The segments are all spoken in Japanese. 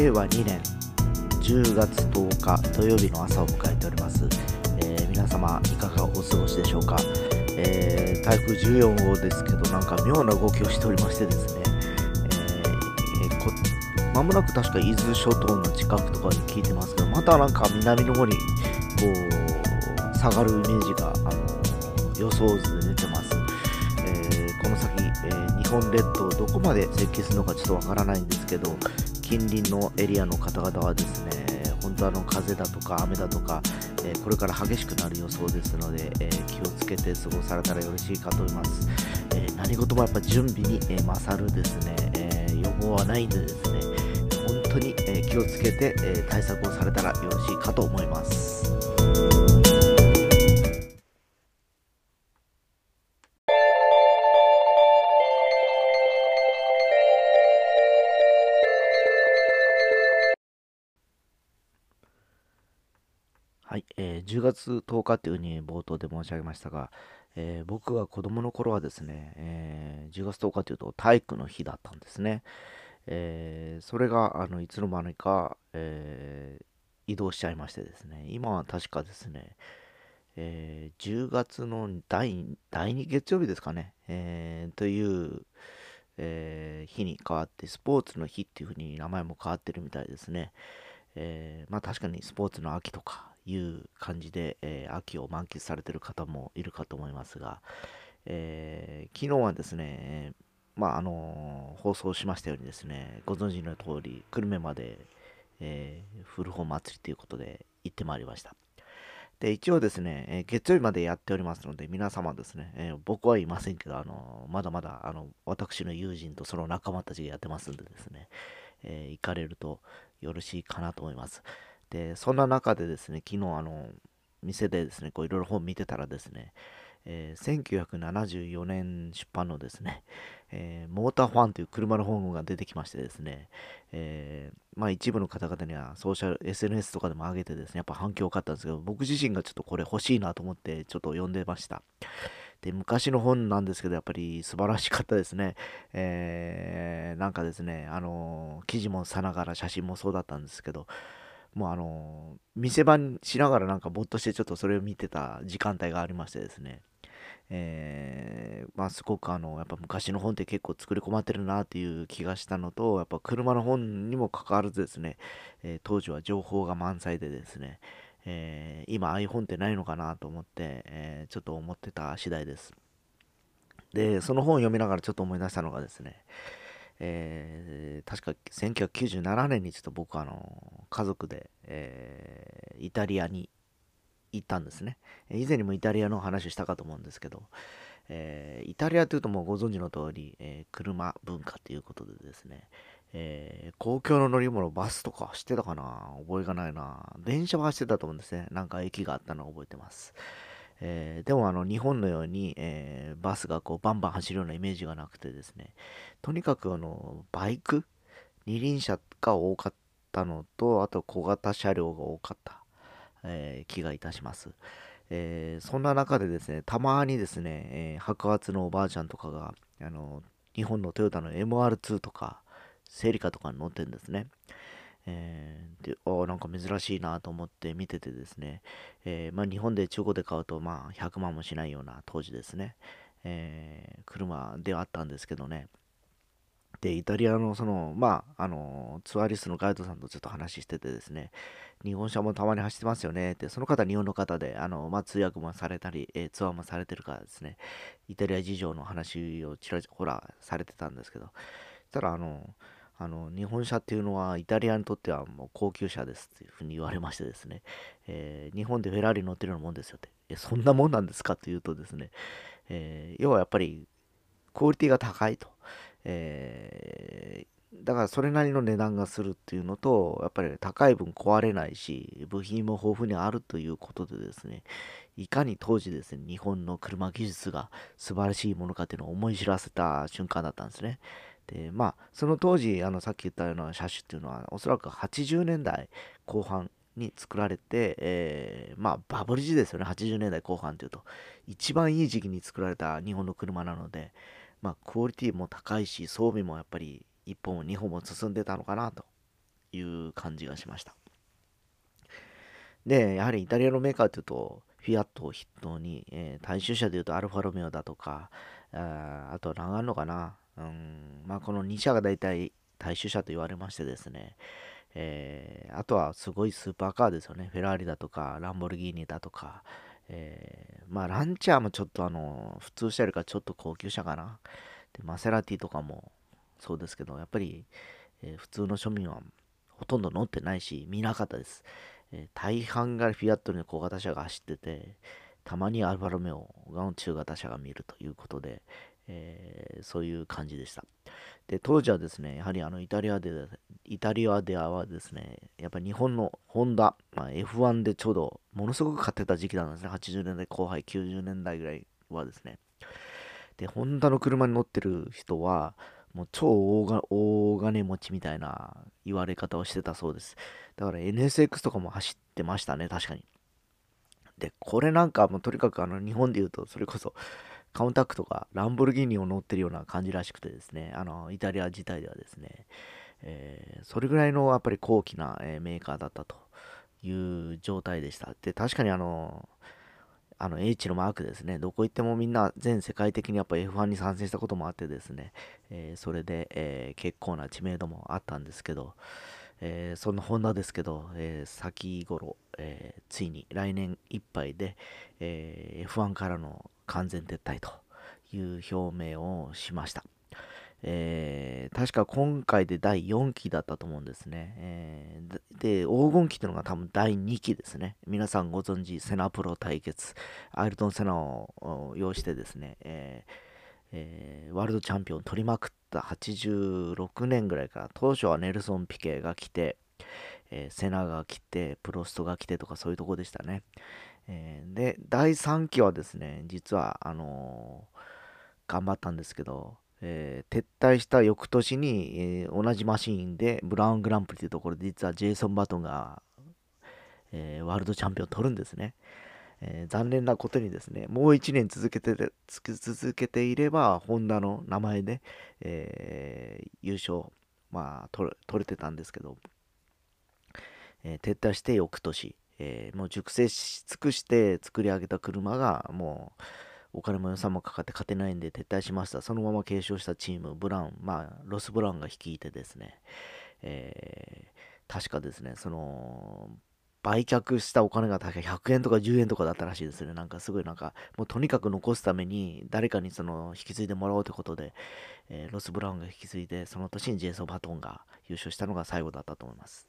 令和2年10月10日土曜日の朝を迎えております、えー皆様いかがお過ごしでしょうか、えー台風14号ですけどなんか妙な動きをしておりましてですね、えまもなく確か伊豆諸島の近くとかに聞いてますけどまたなんか南の方にこう下がるイメージが、あの予想図で出てます、えこの先、え日本列島どこまで接近するのかちょっとわからないんですけど近隣のエリアの方々はですね本当あの風だとか雨だとか、えーこれから激しくなる予想ですので、えー気をつけて過ごされたらよろしいかと思います、えー何事もやっぱ準備に、え勝るですね、え予防はないんでですね本当に、え気をつけて、え対策をされたらよろしいかと思います。10月10日というふうに冒頭で申し上げましたが、えー僕が子供の頃はですね、えー10月10日というと体育の日だったんですね。えーそれがあのいつの間にか、えー移動しちゃいましてですね、今は確かですね、えー10月の第第2月曜日ですかね、えーという、えー日に変わって、スポーツの日っていうふうに名前も変わってるみたいですね。えーまあ確かにスポーツの秋とかいう感じで、えー秋を満喫されてる方もいるかと思いますが、えー昨日はですね、まああの放送しましたようにですね、ご存知の通り、久留米まで、えー古本祭りということで行ってまいりました。で、一応ですね、え月曜日までやっておりますので、皆様ですね、えー僕はいませんけど、あのまだまだ、あの、私の友人とその仲間たちがやってますんでですね、えー行かれるとよろしいかなと思います。で、そんな中でですね、昨日、あの、店でですね、こういろいろ本見てたらですね、えー1974年出版のですね、えーモーターファンという車の本が出てきましてですね、えーまあ一部の方々にはソーシャル SNS とかでも上げてですね、やっぱ反響多かったんですけど、僕自身がちょっとこれ欲しいなと思ってちょっと読んでました。で、昔の本なんですけど、やっぱり素晴らしかったですね。えーなんかですね、あの記事もさながら写真もそうだったんですけど、もうあの店番しながらなんかぼっとしてちょっとそれを見てた時間帯がありましてですね、えーまあすごくあの、やっぱ昔の本って結構作り込まれてるなっていう気がしたのと、やっぱ車の本にもかかわらずですね、えー当時は情報が満載でですね、えー今ああいう本ってないのかなと思って、えちょっと思ってた次第です。で、その本を読みながらちょっと思い出したのがですね、えー確か1997年にちょっと僕あの家族で、えーイタリアに行ったんですね。以前にもイタリアの話をしたかと思うんですけど、えーイタリアというともうご存知の通り、え車文化ということでですね、え公共の乗り物、バスとか走ってたかな？覚えがないな。電車は走ってたと思うんですね。なんか駅があったのを覚えてます。えーでもあの日本のように、えーバスがこうバンバン走るようなイメージがなくてですね、とにかくあのバイク、二輪車が多かったのと、あと小型車両が多かった、えー気がいたします。えそんな中でですね、たまにですね、え白髪のおばあちゃんとかが、あの日本のトヨタの MR2 とか、セリカとかに乗ってるんですね。えーで、あなんか珍しいなと思って見ててですね、えーまあ、日本で中古で買うと、まあ、100万もしないような当時ですね、えー車ではあったんですけどね。で、イタリアのその、まあ、あの、ツアーリストのガイドさんとちょっと話しててですね、日本車もたまに走ってますよね。って、その方日本の方で、あの、まあ、通訳もされたり、えーツアーもされてるからですね、イタリア事情の話をちらほらされてたんですけど、そしたら、あの、あの日本車っていうのはイタリアにとってはもう高級車ですっていうふうに言われましてですね、えー日本でフェラーリ乗ってるようなもんですよって、えそんなもんなんですかっていうとですね、えー要はやっぱりクオリティが高いと、えーだからそれなりの値段がするっていうのと、やっぱり高い分壊れないし、部品も豊富にあるということでですね、いかに当時ですね、日本の車技術が素晴らしいものかっていうのを思い知らせた瞬間だったんですね。で、まあ、その当時、あの、さっき言ったような車種っていうのは、おそらく80年代後半に作られて、えーまあ、バブル時ですよね、80年代後半というと、一番いい時期に作られた日本の車なので、まあ、クオリティも高いし、装備もやっぱり一本も二本も進んでたのかなという感じがしました。で、やはりイタリアのメーカーというと、フィアットを筆頭に、えー、大衆車でいうとアルファロメオだとか、ああと何があるのかな、うんまあ、この2社が大体大衆車と言われましてですね、えー、あとはすごいスーパーカーですよね。フェラーリだとか、ランボルギーニだとか、えー、まあランチャーもちょっとあの、普通車よりかちょっと高級車かな。で、マセラティとかもそうですけど、やっぱり、えー、普通の庶民はほとんど乗ってないし、見なかったです。え大半がフィアットの小型車が走ってて、たまにアルファロメオが中型車が見るということで、えー、そういう感じでした。で、当時はですね、やはりあのイタリアで、イタリアではですね、やっぱり日本のホンダ、まあ、F1 でちょうどものすごく買ってた時期なんですね。80年代後輩、90年代ぐらいはですね。で、ホンダの車に乗ってる人は、もう超大金持ちみたいな言われ方をしてたそうです。だから NSX とかも走ってましたね、確かに。で、これなんかもうとにかくあの日本で言うと、それこそカウンタックとかランボルギーニを乗ってるような感じらしくてですね、あの、イタリア自体ではですね、えー、それぐらいのやっぱり高貴な、えー、メーカーだったという状態でした。で、確かにあの、あの H のマークですね、どこ行ってもみんな全世界的にやっぱ F1 に参戦したこともあってですね、えー、それで、え結構な知名度もあったんですけど、えそんなホンダですけど、え先頃、えついに来年いっぱいで、え F1 からの完全撤退という表明をしました。え、確か今回で第4期だったと思うんですね。え、で、黄金期というのが多分第2期ですね。皆さんご存知、セナプロ対決、アイルトン・セナを要してですね、えーえー、ワールドチャンピオンを取りまくった86年ぐらいから、当初はネルソン・ピケが来て、えー、セナが来て、プロストが来てとかそういうとこでしたね。えー、で、第3期はですね、実は、あのー、頑張ったんですけど、え、撤退した翌年に、え同じマシーンでブラウングランプリというところで実はジェイソン・バトンが、えワールドチャンピオンを取るんですね。え残念なことにですね、もう1年続けて続けていれば、ホンダの名前で、え優勝、まあ取、取れてたんですけど、え撤退して翌年、え、もう熟成し尽くして作り上げた車がもうお金も予算もかかって勝てないんで撤退しました。そのまま継承したチーム、ブラウン、まあ、ロス・ブラウンが率いてですね、え、確かですね、その、売却したお金が確か100円とか10円とかだったらしいですね。なんかすごいなんか、もうとにかく残すために誰かにその引き継いでもらおうということで、えー、ロス・ブラウンが引き継いで、その年にジェイソン・バトンが優勝したのが最後だったと思います。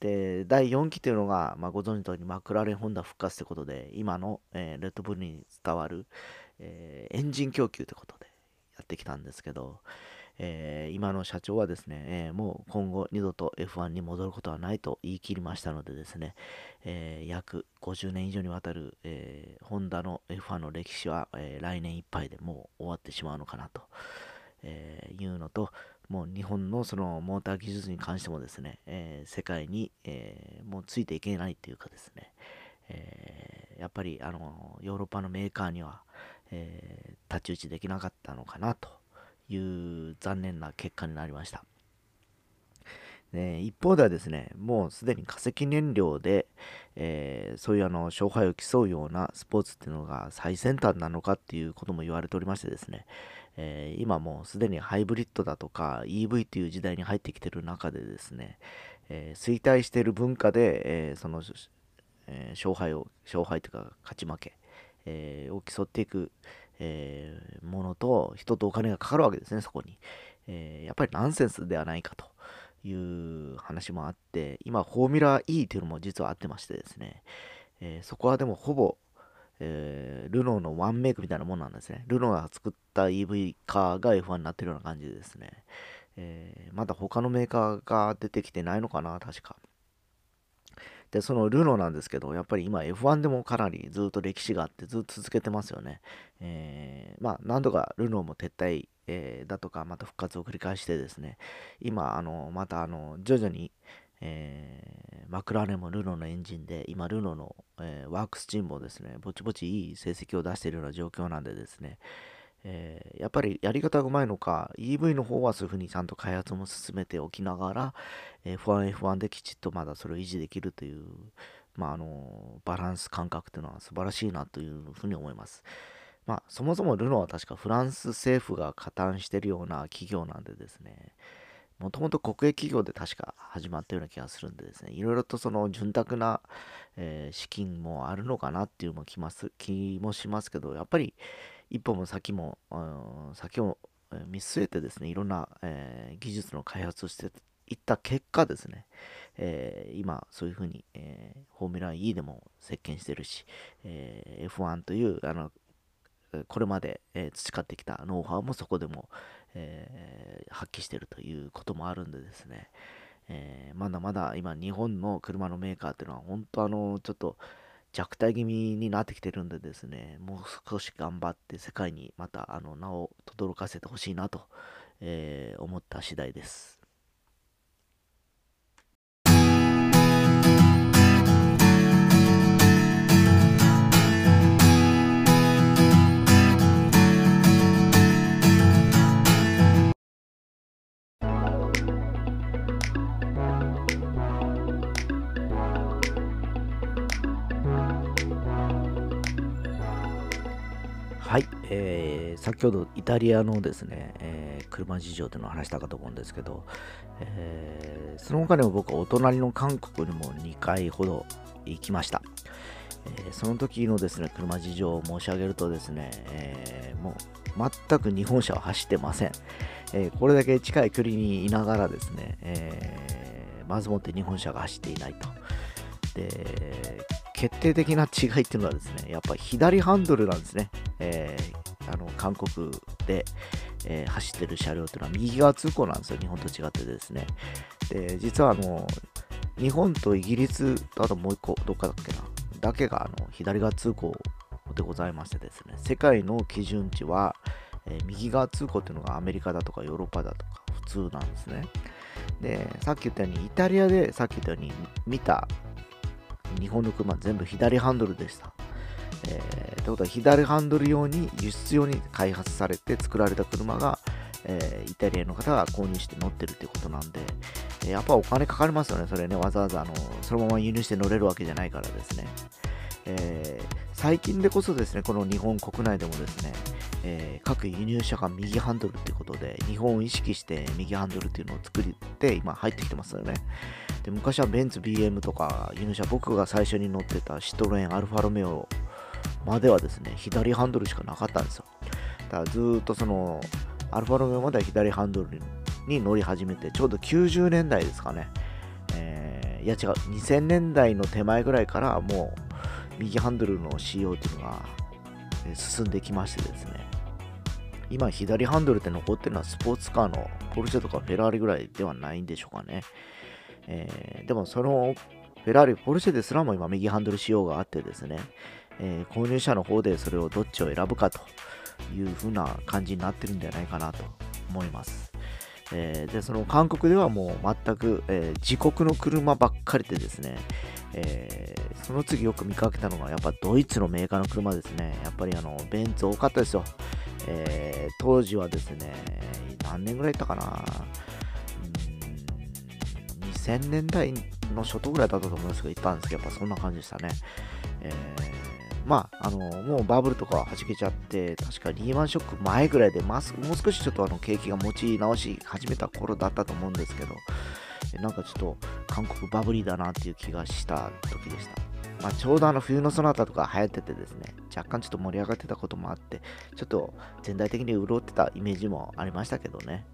で、第4期というのが、まあ、ご存知の通りマクラーレン・ホンダ復活ということで、今の、えー、レッドブルに伝わる、えー、エンジン供給ということでやってきたんですけど、えー、今の社長はですね、えー、もう今後二度と F1 に戻ることはないと言い切りましたのでですね、えー、約50年以上にわたる、えホンダの F1 の歴史は、え来年いっぱいでもう終わってしまうのかなと、えいうのと、もう日本のそのモーター技術に関してもですね、え、世界に、え、もうついていけないというかですね、え、やっぱりあのヨーロッパのメーカーには、え太刀打ちできなかったのかなという残念な結果になりました。で一方ではですね、もうすでに化石燃料で、えー、そういうあの勝敗を競うようなスポーツっていうのが最先端なのかっていうことも言われておりましてですね、えー、今もうすでにハイブリッドだとか EV という時代に入ってきてる中でですね、えー、衰退している文化で、え、その、え勝敗を、勝敗というか勝ち負け、えを競っていく、えものと人とお金がかかるわけですね、そこに。えやっぱりナンセンスではないかという話もあって、今、フォーミュラー E というのも実はあってましてですね、えそこはでもほぼえー、ルノーのワンメイクみたいなもんなんですね。ルノーが作った EV カーが F1 になってるような感じでですね。え、まだ他のメーカーが出てきてないのかな、確か。で、そのルノーなんですけど、やっぱり今 F1 でもかなりずっと歴史があってずっと続けてますよね。えー、まあ何度かルノーも撤退、えー、だとかまた復活を繰り返してですね、今、あの、またあの、徐々に、えー、マクラーレンもルノーのエンジンで、今ルノーの、えー、ワークスチームもですね、ぼちぼちいい成績を出しているような状況なんでですね、えー、やっぱりやり方がうまいのか、EV の方はそういうふうにちゃんと開発も進めておきながら、F1、F1 できちっとまだそれを維持できるという、まあ、あのバランス感覚というのは素晴らしいなというふうに思います。まあ、そもそもルノーは確かフランス政府が加担してるような企業なんでですね、もともと国営企業で確か始まったような気がするんでですね、いろいろとその潤沢な、えー、資金もあるのかなっていうのも気ます気もしますけど、やっぱり一歩も先も、先を見据えてですね、いろんな、えー、技術の開発をしていった結果ですね、えー、今そういうふうに、えー、フォーミュラ E でも席巻してるし、え F1 というあのこれまで、え培ってきたノウハウもそこでも、え発揮してるということもあるんでですね、えまだまだ今日本の車のメーカーっていうのは本当あのちょっと弱体気味になってきてるんでですね、もう少し頑張って世界にまたあの名を轟かせてほしいなと、えー、思った次第です。えー、先ほどイタリアのですね、えー、車事情というのを話したかと思うんですけど、えー、その他にも僕はお隣の韓国にも2回ほど行きました。えその時のですね、車事情を申し上げるとですね、えもう全く日本車は走ってません。えこれだけ近い距離にいながらですね、えまずもって日本車が走っていないと。で、決定的な違いっていうのはですね、やっぱり左ハンドルなんですね。えー、あの韓国で、えー、走ってる車両っていうのは右側通行なんですよ、日本と違ってですね。で、実はあの、日本とイギリスとあともう一個、どっかだっけな、だけがあの左側通行でございましてですね、世界の基準値は、えー、右側通行っていうのがアメリカだとかヨーロッパだとか普通なんですね。で、さっき言ったように、イタリアでさっき言ったように見た日本の車全部左ハンドルでした。えー、ということは左ハンドル用に輸出用に開発されて作られた車が、えー、イタリアの方が購入して乗ってるっていうことなんで、えー、やっぱお金かかりますよね、それね、わざわざあのそのまま輸入して乗れるわけじゃないからですね。えー、最近でこそですね、この日本国内でもですね、えー、各輸入車が右ハンドルっていうことで、日本を意識して右ハンドルっていうのを作って今入ってきてますよね。で昔はベンツ、BM とか輸入車、僕が最初に乗ってたシトロエン、アルファロメオまではですね、左ハンドルしかなかったんですよ。だからずっとその、アルファロメオまでは左ハンドルに乗り始めて、ちょうど90年代ですかね。えー、いや違う、2000年代の手前ぐらいからもう、右ハンドルの仕様っていうのが進んできましてですね。今、左ハンドルって残ってるのはスポーツカーのポルシェとかフェラーリぐらいではないんでしょうかね。えー、でもそのフェラーリ、ポルシェですらも今右ハンドル仕様があってですね、えー、購入者の方でそれをどっちを選ぶかという風な感じになってるんじゃないかなと思います。えー、で、その韓国ではもう全く、えー、自国の車ばっかりでですね、えー、その次よく見かけたのがやっぱドイツのメーカーの車ですね。やっぱりあの、ベンツ多かったですよ。えー当時はですね、何年ぐらいいったかな2000年代の初頭ぐらいだったと思うんですけど、行ったんですけど、やっぱそんな感じでしたね。えー、まあ、あの、もうバブルとかはじけちゃって、確かリーマンショック前ぐらいで、まもう少しちょっとあの景気が持ち直し始めた頃だったと思うんですけど、なんかちょっと韓国バブリーだなっていう気がした時でした。まあ、ちょうどあの冬のソナタとか流行っててですね、若干ちょっと盛り上がってたこともあって、ちょっと全体的に潤ってたイメージもありましたけどね。